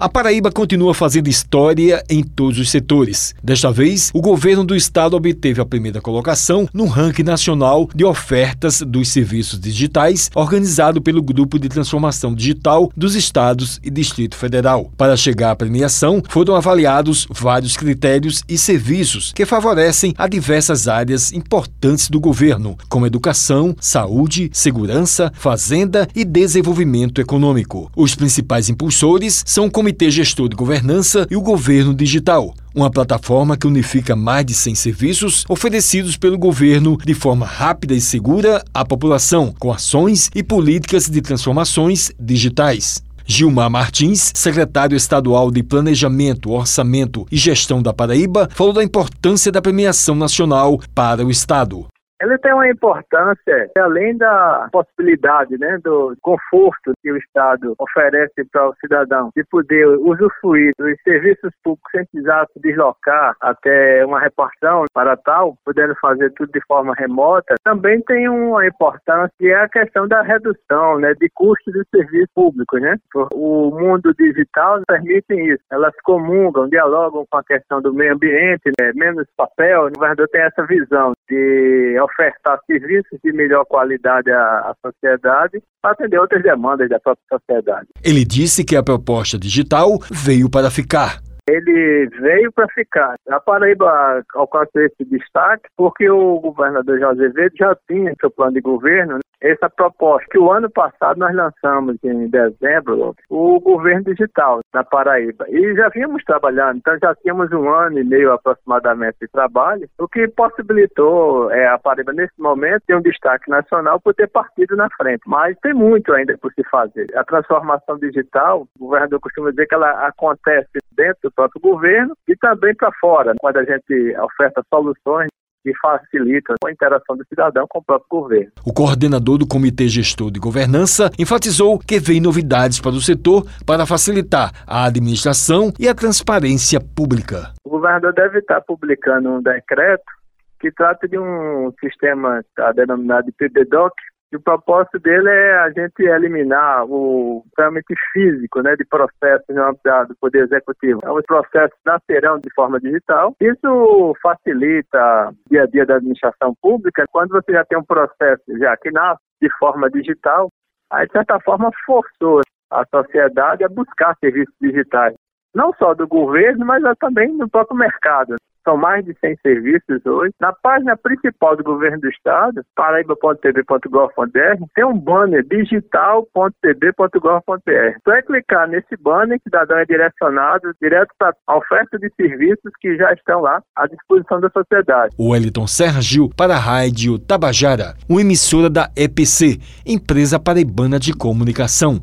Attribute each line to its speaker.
Speaker 1: A Paraíba continua fazendo história em todos os setores. Desta vez, o governo do estado obteve a primeira colocação no ranking nacional de ofertas dos serviços digitais, organizado pelo Grupo de Transformação Digital dos Estados e Distrito Federal. Para chegar à premiação, foram avaliados vários critérios e serviços que favorecem a diversas áreas importantes do governo, como educação, saúde, segurança, fazenda e desenvolvimento econômico. Os principais impulsores são o Comitê Gestor de Governança e o Governo Digital, uma plataforma que unifica mais de 100 serviços oferecidos pelo governo de forma rápida e segura à população, com ações e políticas de transformações digitais. Gilmar Martins, secretário estadual de Planejamento, Orçamento e Gestão da Paraíba, falou da importância da premiação nacional para o Estado.
Speaker 2: Ele tem uma importância, além da possibilidade, né, do conforto que o Estado oferece para o cidadão de poder usufruir dos serviços públicos sem precisar se deslocar até uma repartição para tal, podendo fazer tudo de forma remota, também tem uma importância que é a questão da redução, né, de custos dos serviços públicos, né? O mundo digital permite isso. Elas comungam, dialogam com a questão do meio ambiente, né, menos papel. O governador tem essa visão de ofertar serviços de melhor qualidade à, à sociedade para atender outras demandas da própria sociedade.
Speaker 1: Ele disse que a proposta digital veio para ficar
Speaker 2: ele veio para ficar. A Paraíba alcançou esse destaque porque o governador José Azevedo já tinha seu plano de governo né? Essa proposta que o ano passado nós lançamos em dezembro o governo digital na Paraíba e já vínhamos trabalhando, então já tínhamos um ano e meio aproximadamente de trabalho, o que possibilitou é, a Paraíba nesse momento ter um destaque nacional por ter partido na frente, mas tem muito ainda por se fazer. A transformação digital, o governador costuma dizer que ela acontece dentro do próprio governo e também para fora, quando a gente oferta soluções facilita a interação do cidadão com o próprio governo.
Speaker 1: O coordenador do Comitê Gestor de Governança enfatizou que vem novidades para o setor para facilitar a administração e a transparência pública.
Speaker 2: O governador deve estar publicando um decreto que trata de um sistema tá, denominado de PBDOC, e o propósito dele é a gente eliminar o trâmite físico né, de processos no âmbito do Poder Executivo. Então, os processos nascerão de forma digital. Isso facilita o dia a dia da administração pública. Quando você já tem um processo já que nasce de forma digital, aí, de certa forma, forçou a sociedade a buscar serviços digitais. Não só do governo, mas também do próprio mercado são mais de 100 serviços hoje. Na página principal do governo do estado, paraíba.tv.gov.br, tem um banner digital.tv.gov.br. Então é clicar nesse banner, o cidadão é direcionado direto para a oferta de serviços que já estão lá à disposição da sociedade.
Speaker 1: O Wellington Sergio para a Rádio Tabajara, uma emissora da EPC, Empresa Paraibana de Comunicação.